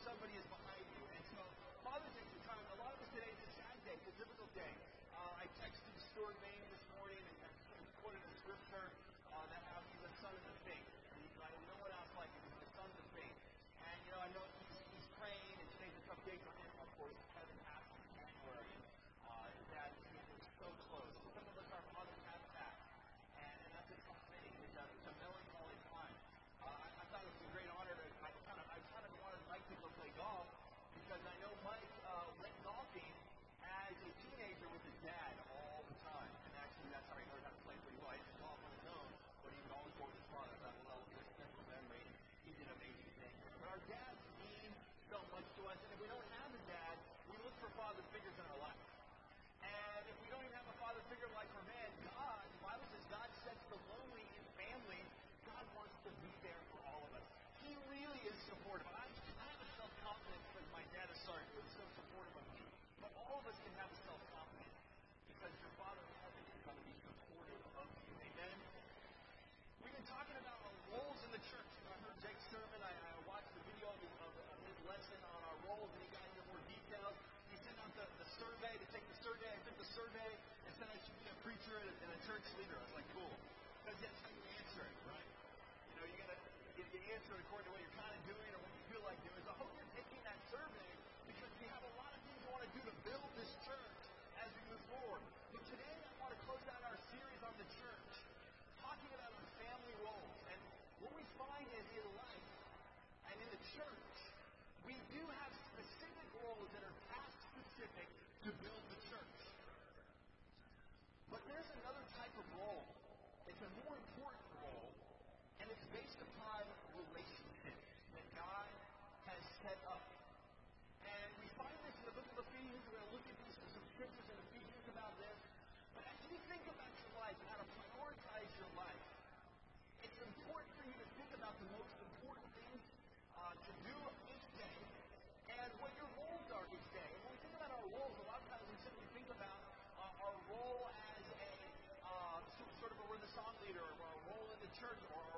somebody is behind you. And so Father's Day is a time, a lot of us today, it's a sad day, it's a difficult day. Uh, I texted Stuart store name survey and said I should be a preacher and a, and a church leader. I was like, cool. Because yes, you can answer it, right? You know, you gotta you, you answer it according to what you're kind of doing church or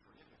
forgiveness,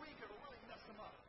weak, it'll really mess them up.